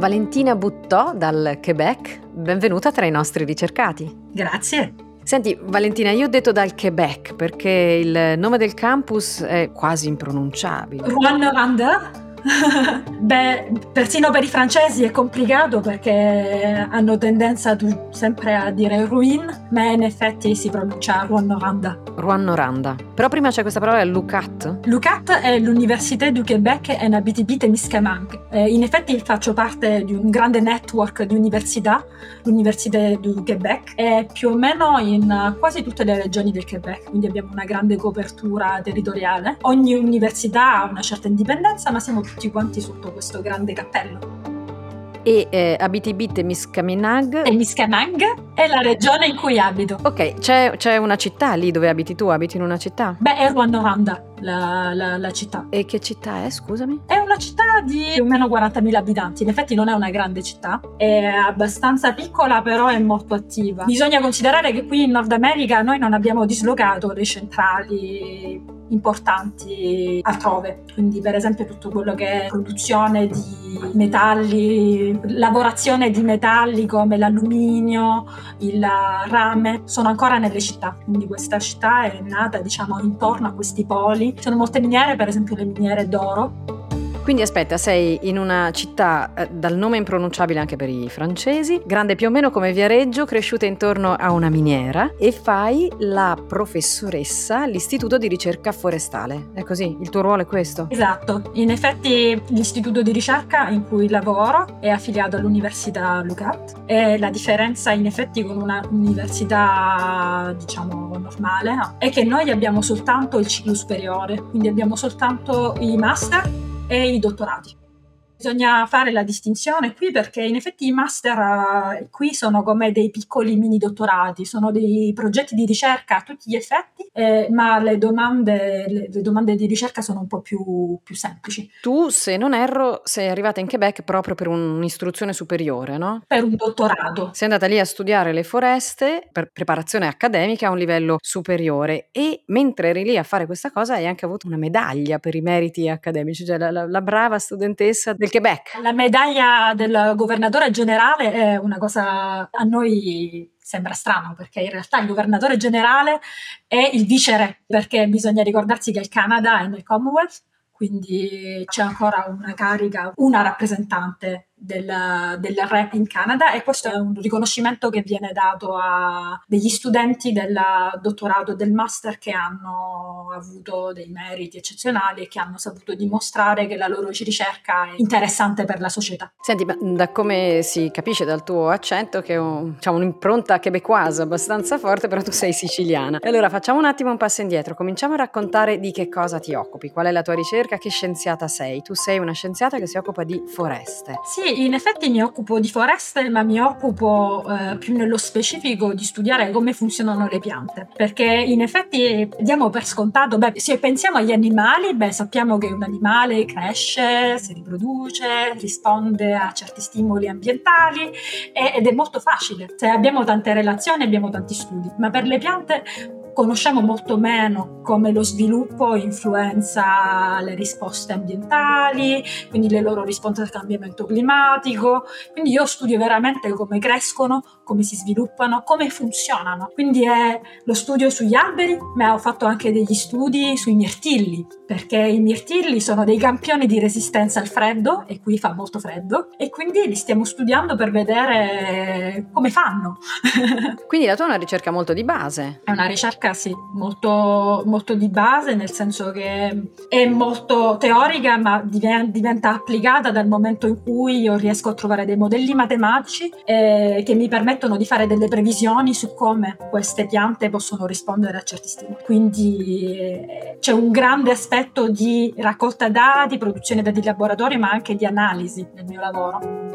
Valentina Buttò dal Quebec, benvenuta tra i nostri ricercati. Grazie. Senti, Valentina, io ho detto dal Quebec perché il nome del campus è quasi impronunciabile. Rwanda? Beh, persino per i francesi è complicato perché hanno tendenza sempre a dire ruin, ma in effetti si pronuncia Ruan-Noranda. Ruan-Noranda. Però prima c'è questa parola, Lucat. Lucat è l'Université du Québec e Abitibi-Témiscamingue. Eh, in effetti faccio parte di un grande network di università, l'Université du Québec, e più o meno in quasi tutte le regioni del Québec, quindi abbiamo una grande copertura territoriale. Ogni università ha una certa indipendenza, ma siamo tutti quanti sotto questo grande cappello. E eh, abiti Bit e Miscaminag? E Miscaminag è la regione in cui abito. Ok, c'è, c'è, una città lì dove abiti tu? Abiti in una città? Beh, è Rwanda, la, la, la, città. E che città è, scusami? È una città di più o meno 40.000 abitanti. In effetti non è una grande città, è abbastanza piccola, però è molto attiva. Bisogna considerare che qui in Nord America noi non abbiamo dislocato le centrali importanti altrove, quindi per esempio tutto quello che è produzione di metalli, lavorazione di metalli come l'alluminio, il rame, sono ancora nelle città, quindi questa città è nata diciamo intorno a questi poli, sono molte miniere, per esempio le miniere d'oro quindi aspetta, sei in una città eh, dal nome impronunciabile anche per i francesi, grande più o meno come Viareggio, cresciuta intorno a una miniera e fai la professoressa all'Istituto di ricerca forestale. È così? Il tuo ruolo è questo? Esatto. In effetti l'istituto di ricerca in cui lavoro è affiliato all'Università Lucat e la differenza in effetti con una università diciamo normale è che noi abbiamo soltanto il ciclo superiore, quindi abbiamo soltanto i master e i dottorati. Bisogna fare la distinzione qui perché in effetti i master uh, qui sono come dei piccoli mini dottorati, sono dei progetti di ricerca a tutti gli effetti, eh, ma le domande, le, le domande, di ricerca sono un po' più, più, semplici. Tu, se non erro, sei arrivata in Quebec proprio per un'istruzione superiore, no? Per un dottorato. Sei andata lì a studiare le foreste per preparazione accademica a un livello superiore e mentre eri lì a fare questa cosa hai anche avuto una medaglia per i meriti accademici, cioè la, la, la brava studentessa del Quebec. La medaglia del governatore generale è una cosa a noi sembra strano perché in realtà il governatore generale è il viceré perché bisogna ricordarsi che il Canada è nel Commonwealth quindi c'è ancora una carica, una rappresentante del, del rap in Canada e questo è un riconoscimento che viene dato a degli studenti del dottorato e del master che hanno avuto dei meriti eccezionali e che hanno saputo dimostrare che la loro ricerca è interessante per la società. Senti, ma da come si capisce dal tuo accento che un, diciamo, un'impronta quebecoise abbastanza forte, però tu sei siciliana. E allora facciamo un attimo un passo indietro, cominciamo a raccontare di che cosa ti occupi, qual è la tua ricerca, che scienziata sei. Tu sei una scienziata che si occupa di foreste. Sì, in effetti mi occupo di foreste, ma mi occupo eh, più nello specifico di studiare come funzionano le piante. Perché in effetti diamo per scontato, beh, se pensiamo agli animali, beh, sappiamo che un animale cresce, si riproduce, risponde a certi stimoli ambientali ed è molto facile. Se abbiamo tante relazioni, abbiamo tanti studi, ma per le piante conosciamo molto meno come lo sviluppo influenza le risposte ambientali, quindi le loro risposte al cambiamento climatico. Quindi io studio veramente come crescono, come si sviluppano, come funzionano. Quindi è lo studio sugli alberi, ma ho fatto anche degli studi sui mirtilli, perché i mirtilli sono dei campioni di resistenza al freddo e qui fa molto freddo e quindi li stiamo studiando per vedere come fanno. quindi la tua è una ricerca molto di base. È una ricerca ricerca sì, molto, molto di base, nel senso che è molto teorica, ma diventa applicata dal momento in cui io riesco a trovare dei modelli matematici eh, che mi permettono di fare delle previsioni su come queste piante possono rispondere a certi stimoli. Quindi eh, c'è un grande aspetto di raccolta dati, produzione dati di laboratorio, ma anche di analisi nel mio lavoro.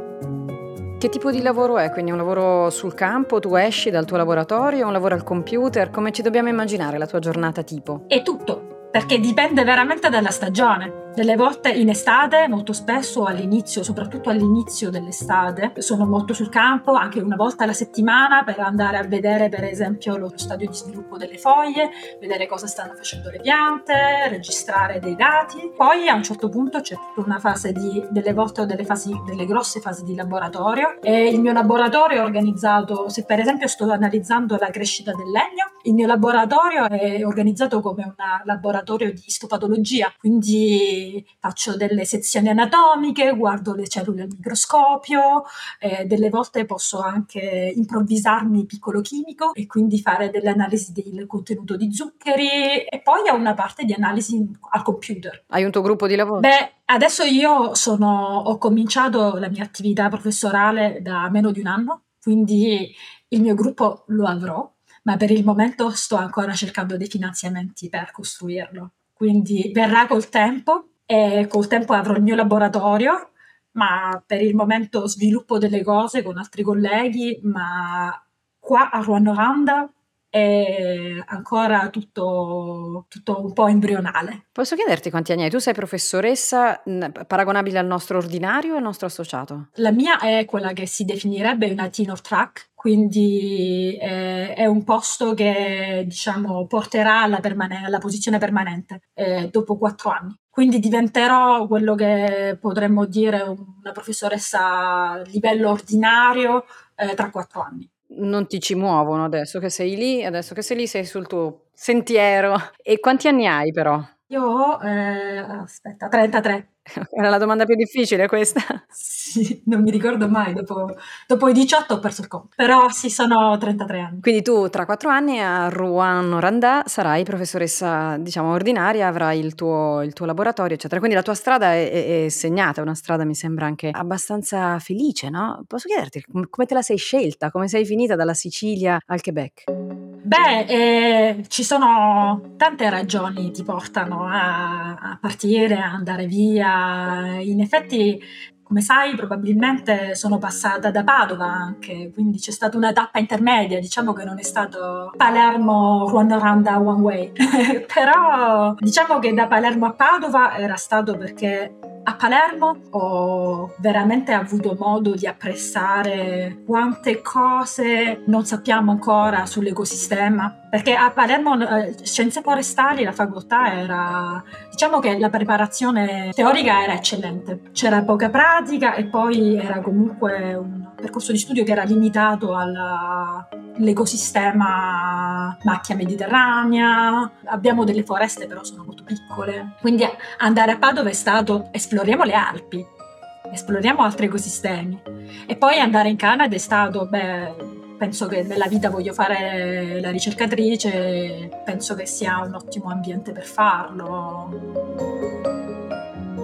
Che tipo di lavoro è? Quindi un lavoro sul campo, tu esci dal tuo laboratorio, un lavoro al computer? Come ci dobbiamo immaginare la tua giornata tipo? È tutto, perché dipende veramente dalla stagione. Delle volte in estate, molto spesso all'inizio, soprattutto all'inizio dell'estate, sono molto sul campo, anche una volta alla settimana, per andare a vedere per esempio lo stadio di sviluppo delle foglie, vedere cosa stanno facendo le piante, registrare dei dati. Poi a un certo punto c'è tutta una fase di, delle volte delle, fasi, delle grosse fasi di laboratorio e il mio laboratorio è organizzato, se per esempio sto analizzando la crescita del legno, il mio laboratorio è organizzato come un laboratorio di istopatologia, quindi faccio delle sezioni anatomiche, guardo le cellule al microscopio, eh, delle volte posso anche improvvisarmi piccolo chimico e quindi fare delle analisi del contenuto di zuccheri e poi ho una parte di analisi al computer. Hai un tuo gruppo di lavoro? Beh, adesso io sono, ho cominciato la mia attività professorale da meno di un anno, quindi il mio gruppo lo avrò, ma per il momento sto ancora cercando dei finanziamenti per costruirlo. Quindi verrà col tempo e col tempo avrò il mio laboratorio, ma per il momento sviluppo delle cose con altri colleghi, ma qua a Ruanoranda è ancora tutto, tutto, un po' embrionale. Posso chiederti quanti anni hai? Tu sei professoressa paragonabile al nostro ordinario o al nostro associato? La mia è quella che si definirebbe una tenure track, quindi eh, è un posto che diciamo porterà alla, permane- alla posizione permanente eh, dopo quattro anni. Quindi diventerò quello che potremmo dire una professoressa a livello ordinario eh, tra quattro anni non ti ci muovono adesso che sei lì, adesso che sei lì sei sul tuo sentiero. E quanti anni hai però? Io ho, eh, aspetta, 33. Era la domanda più difficile questa. Sì, non mi ricordo mai, dopo, dopo i 18 ho perso il conto, però sì, sono 33 anni. Quindi tu tra quattro anni a Rouen Noranda sarai professoressa, diciamo, ordinaria, avrai il tuo, il tuo laboratorio, eccetera. Quindi la tua strada è, è, è, segnata, è una strada mi sembra anche abbastanza felice, no? Posso chiederti come te la sei scelta, come sei finita dalla Sicilia al Quebec? Beh, eh, ci sono tante ragioni che ti portano a, a partire, a andare via. In effetti come sai, probabilmente sono passata da Padova anche, quindi c'è stata una tappa intermedia, diciamo che non è stato Palermo-Ruanda One Way, però diciamo che da Palermo a Padova era stato perché a Palermo? Ho veramente avuto modo di apprezzare quante cose non sappiamo ancora sull'ecosistema, perché a Palermo eh, Scienze Forestali la facoltà era, diciamo che la preparazione teorica era eccellente, c'era poca pratica e poi era comunque un percorso di studio che era limitato all'ecosistema macchia mediterranea, abbiamo delle foreste però sono molto piccole, quindi andare a Padova è stato esploriamo le Alpi, esploriamo altri ecosistemi. E poi andare in Canada è stato, beh, penso che nella vita voglio fare la ricercatrice, penso che sia un ottimo ambiente per farlo.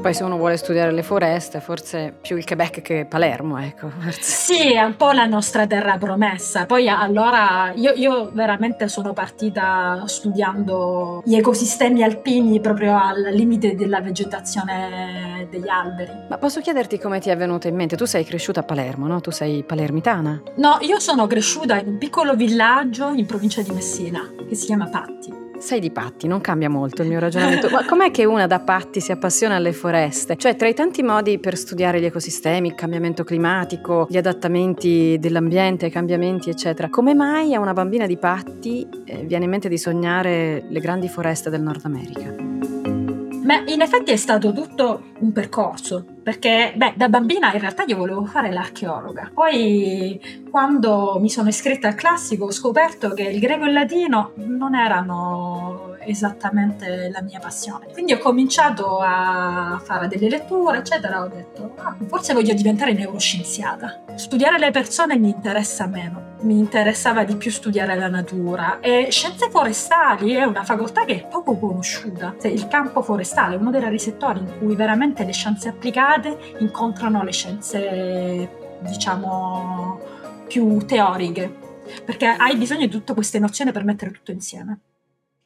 Poi se uno vuole studiare le foreste, forse più il Quebec che Palermo, ecco. Forse. Sì, è un po' la nostra terra promessa. Poi allora io, io, veramente sono partita studiando gli ecosistemi alpini proprio al limite della vegetazione degli alberi. Ma posso chiederti come ti è venuto in mente? Tu sei cresciuta a Palermo, no? Tu sei palermitana? No, io sono cresciuta in un piccolo villaggio in provincia di Messina che si chiama Patti. Sei di Patti, non cambia molto il mio ragionamento. Ma com'è che una da Patti si appassiona alle foreste? Cioè, tra i tanti modi per studiare gli ecosistemi, il cambiamento climatico, gli adattamenti dell'ambiente ai cambiamenti, eccetera, come mai a una bambina di Patti eh, viene in mente di sognare le grandi foreste del Nord America? Beh, in effetti è stato tutto un percorso, perché beh, da bambina in realtà io volevo fare l'archeologa. Poi quando mi sono iscritta al classico ho scoperto che il greco e il latino non erano esattamente la mia passione. Quindi ho cominciato a fare delle letture, eccetera. Ho detto, ah, forse voglio diventare neuroscienziata. Studiare le persone mi interessa meno. Mi interessava di più studiare la natura e scienze forestali è una facoltà che è poco conosciuta. Il campo forestale è uno dei rari settori in cui veramente le scienze applicate incontrano le scienze, diciamo, più teoriche perché hai bisogno di tutte queste nozioni per mettere tutto insieme.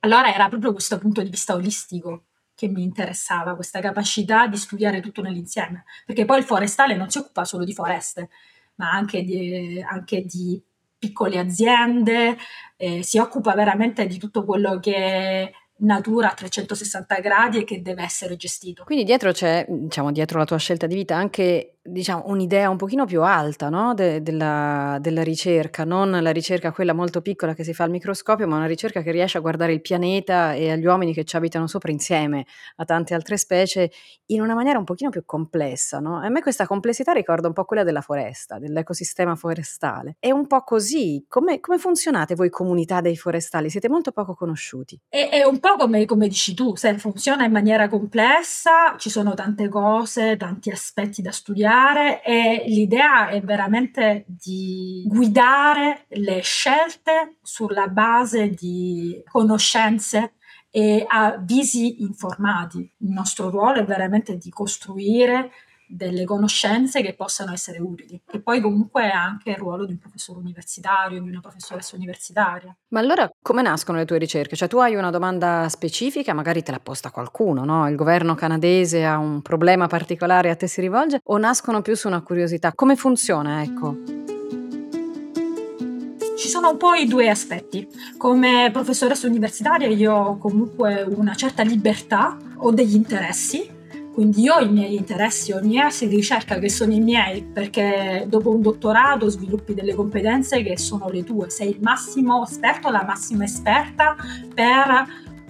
Allora era proprio questo punto di vista olistico che mi interessava, questa capacità di studiare tutto nell'insieme, perché poi il forestale non si occupa solo di foreste, ma anche di, anche di piccole aziende, eh, si occupa veramente di tutto quello che natura a 360 gradi e che deve essere gestito. Quindi dietro c'è, diciamo, dietro la tua scelta di vita anche diciamo, un'idea un pochino più alta no? De- della, della, ricerca, non la ricerca quella molto piccola che si fa al microscopio, ma una ricerca che riesce a guardare il pianeta e agli uomini che ci abitano sopra insieme a tante altre specie in una maniera un pochino più complessa. No? a me questa complessità ricorda un po' quella della foresta, dell'ecosistema forestale. È un po' così. Come, come funzionate voi comunità dei forestali? Siete molto poco conosciuti. È, è un po' come, come dici tu, se funziona in maniera complessa, ci sono tante cose, tanti aspetti da studiare guidare e l'idea è veramente di guidare le scelte sulla base di conoscenze e avvisi informati. Il nostro ruolo è veramente di costruire delle conoscenze che possano essere utili, che poi comunque è anche il ruolo di un professore universitario, di una professoressa universitaria. Ma allora come nascono le tue ricerche? Cioè tu hai una domanda specifica, magari te la posta qualcuno, no? Il governo canadese ha un problema particolare a te si rivolge o nascono più su una curiosità? Come funziona, ecco? Ci sono un po' i due aspetti. Come professoressa universitaria io ho comunque una certa libertà, ho degli interessi quindi io ho i miei interessi, ho i di ricerca che sono i miei, perché dopo un dottorato sviluppi delle competenze che sono le tue, sei il massimo esperto, la massima esperta per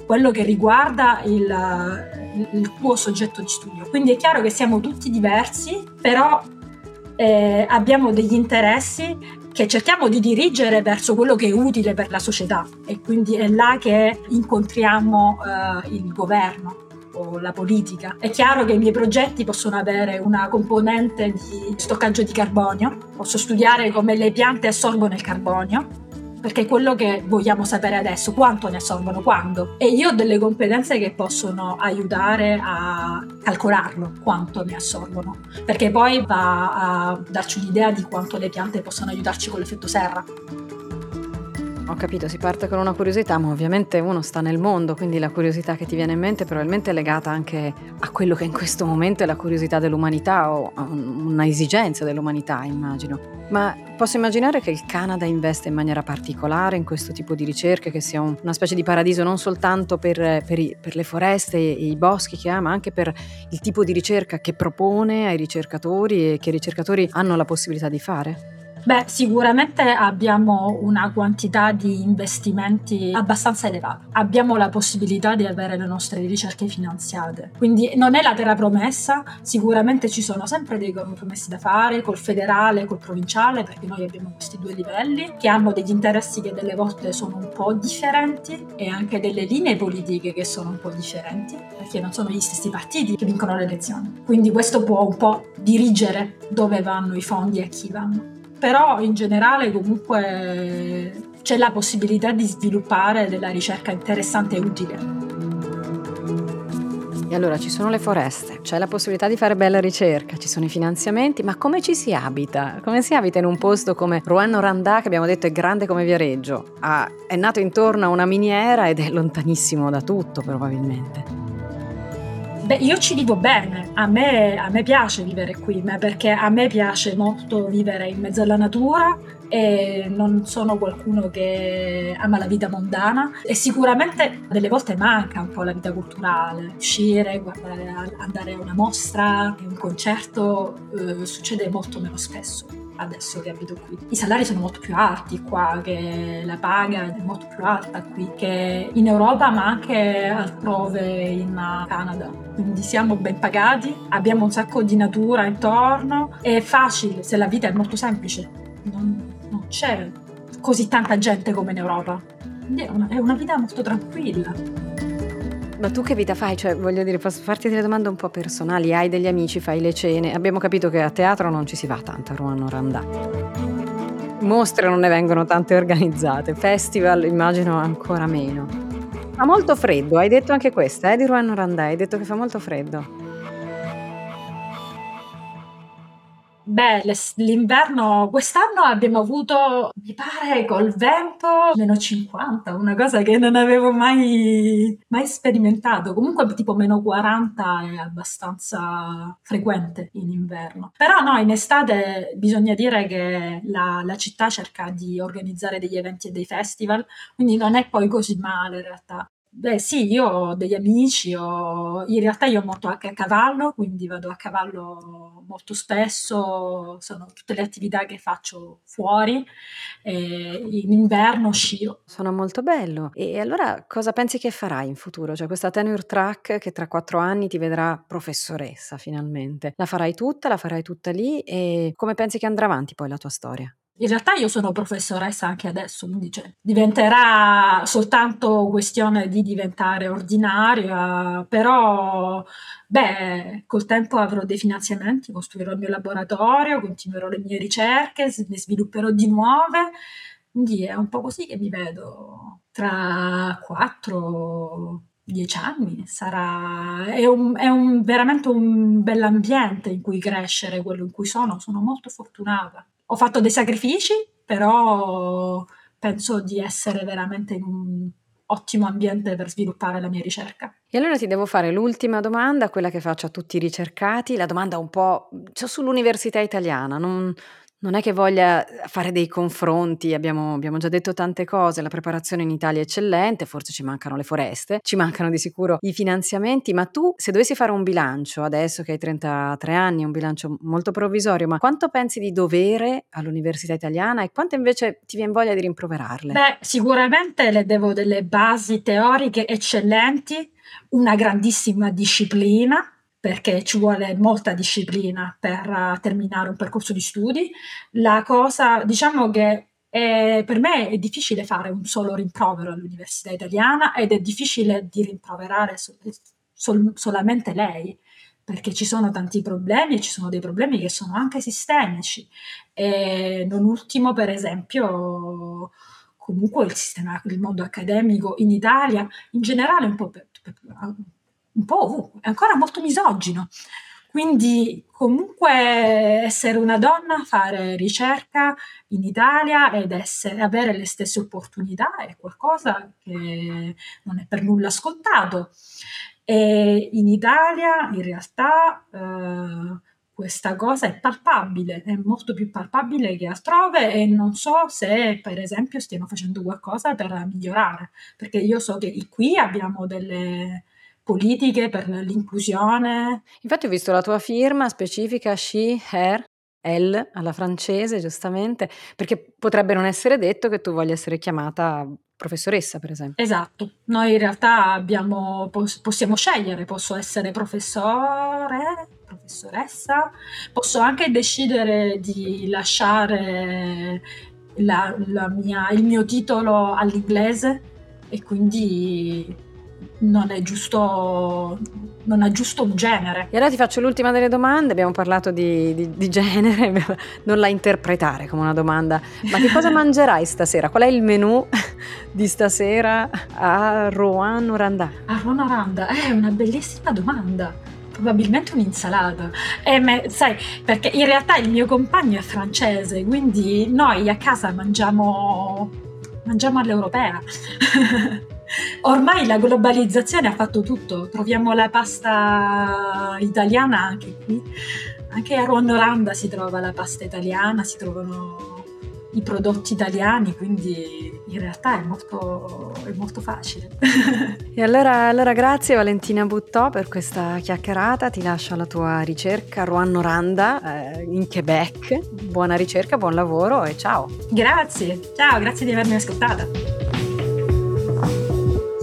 quello che riguarda il, il tuo soggetto di studio. Quindi è chiaro che siamo tutti diversi, però eh, abbiamo degli interessi che cerchiamo di dirigere verso quello che è utile per la società. E quindi è là che incontriamo eh, il governo o la politica. È chiaro che i miei progetti possono avere una componente di stoccaggio di carbonio, posso studiare come le piante assorbono il carbonio, perché è quello che vogliamo sapere adesso, quanto ne assorbono, quando. E io ho delle competenze che possono aiutare a calcolarlo, quanto ne assorbono, perché poi va a darci un'idea di quanto le piante possono aiutarci con l'effetto serra. Ho capito, si parte con una curiosità, ma ovviamente uno sta nel mondo, quindi la curiosità che ti viene in mente probabilmente è legata anche a quello che in questo momento è la curiosità dell'umanità o a una esigenza dell'umanità, immagino. Ma posso immaginare che il Canada investe in maniera particolare in questo tipo di ricerche, che sia una specie di paradiso non soltanto per, per, i, per le foreste e i boschi che ha, ma anche per il tipo di ricerca che propone ai ricercatori e che i ricercatori hanno la possibilità di fare? Beh, sicuramente abbiamo una quantità di investimenti abbastanza elevata. Abbiamo la possibilità di avere le nostre ricerche finanziate. Quindi non è la terra promessa, sicuramente ci sono sempre dei compromessi da fare col federale, col provinciale, perché noi abbiamo questi due livelli che hanno degli interessi che delle volte sono un po' differenti e anche delle linee politiche che sono un po' differenti, perché non sono gli stessi partiti che vincono le elezioni. Quindi questo può un po' dirigere dove vanno i fondi e a chi vanno però in generale comunque c'è la possibilità di sviluppare della ricerca interessante e utile. E allora ci sono le foreste, c'è la possibilità di fare bella ricerca, ci sono i finanziamenti, ma come ci si abita? Come si abita in un posto come Ruano Randà, che abbiamo detto è grande come Viareggio? Ah, è nato intorno a una miniera ed è lontanissimo da tutto probabilmente. Beh, io ci vivo bene, a me, a me piace vivere qui, perché a me piace molto vivere in mezzo alla natura e non sono qualcuno che ama la vita mondana e sicuramente delle volte manca un po' la vita culturale, uscire, guardare, andare a una mostra, un concerto, eh, succede molto meno spesso adesso che abito qui. I salari sono molto più alti qua, che la paga è molto più alta qui che in Europa ma anche altrove in Canada. Quindi siamo ben pagati, abbiamo un sacco di natura intorno, è facile se la vita è molto semplice, non, c'è così tanta gente come in Europa. È una, è una vita molto tranquilla. Ma tu che vita fai? Cioè, voglio dire, posso farti delle domande un po' personali? Hai degli amici, fai le cene? Abbiamo capito che a teatro non ci si va tanto a Ruano Randà. Mostre non ne vengono tante organizzate, festival immagino ancora meno. Fa molto freddo, hai detto anche questa, eh, di Ruano Randà, hai detto che fa molto freddo. Beh, l'inverno quest'anno abbiamo avuto, mi pare, col vento meno 50, una cosa che non avevo mai, mai sperimentato. Comunque, tipo meno 40 è abbastanza frequente in inverno. Però, no, in estate bisogna dire che la, la città cerca di organizzare degli eventi e dei festival, quindi non è poi così male in realtà. Beh sì, io ho degli amici, ho... in realtà io monto anche a cavallo, quindi vado a cavallo molto spesso, sono tutte le attività che faccio fuori, e in inverno scio. Suona molto bello. E allora cosa pensi che farai in futuro? Cioè questa tenure track che tra quattro anni ti vedrà professoressa finalmente, la farai tutta, la farai tutta lì e come pensi che andrà avanti poi la tua storia? In realtà io sono professoressa anche adesso, quindi cioè, diventerà soltanto questione di diventare ordinaria, però beh, col tempo avrò dei finanziamenti, costruirò il mio laboratorio, continuerò le mie ricerche, ne svilupperò di nuove, quindi è un po' così che mi vedo tra quattro dieci anni. Sarà è, un, è un, veramente un bell'ambiente in cui crescere quello in cui sono. Sono molto fortunata ho fatto dei sacrifici, però penso di essere veramente in un ottimo ambiente per sviluppare la mia ricerca. E allora ti devo fare l'ultima domanda, quella che faccio a tutti i ricercati, la domanda un po' cioè sull'università italiana, non, non è che voglia fare dei confronti, abbiamo, abbiamo, già detto tante cose, la preparazione in Italia è eccellente, forse ci mancano le foreste, ci mancano di sicuro i finanziamenti, ma tu se dovessi fare un bilancio, adesso che hai 33 anni, un bilancio molto provvisorio, ma quanto pensi di dovere all'università italiana e quanto invece ti viene voglia di rimproverarle? Beh, sicuramente le devo delle basi teoriche eccellenti, una grandissima disciplina, perché ci vuole molta disciplina per uh, terminare un percorso di studi. La cosa, diciamo che è, per me è difficile fare un solo rimprovero all'università italiana ed è difficile di rimproverare sol, sol, solamente lei, perché ci sono tanti problemi e ci sono dei problemi che sono anche sistemici. E non ultimo, per esempio, comunque il sistema, il mondo accademico in Italia, in generale un po' per, per, un po' ovunque, è ancora molto misogino. Quindi comunque essere una donna, fare ricerca in Italia ed essere, avere le stesse opportunità è qualcosa che non è per nulla scontato. E in Italia in realtà eh, questa cosa è palpabile, è molto più palpabile che altrove e non so se per esempio stiano facendo qualcosa per migliorare, perché io so che qui abbiamo delle politiche per l'inclusione. Infatti ho visto la tua firma specifica she, her, L alla francese, giustamente, perché potrebbe non essere detto che tu voglia essere chiamata professoressa, per esempio. Esatto, noi in realtà abbiamo, possiamo scegliere, posso essere professore, professoressa, posso anche decidere di lasciare la, la mia, il mio titolo all'inglese e quindi non è giusto non ha giusto un genere. E allora ti faccio l'ultima delle domande, abbiamo parlato di, di, di genere, non la interpretare come una domanda, ma che cosa mangerai stasera? Qual è il menù di stasera a Rouen Oranda? A Rouen Oranda, è una bellissima domanda probabilmente un'insalata. E me, sai, perché in realtà il mio compagno è francese, quindi noi a casa mangiamo, mangiamo all'europea. Ormai la globalizzazione ha fatto tutto, troviamo la pasta italiana anche qui, anche a Ruonoranda si trova la pasta italiana, si trovano i prodotti italiani, quindi in realtà è molto, è molto facile. e allora, allora, grazie Valentina Buttò per questa chiacchierata, ti lascio alla tua ricerca Ruan eh, in Quebec, buona ricerca, buon lavoro e ciao! Grazie, ciao, grazie di avermi ascoltata.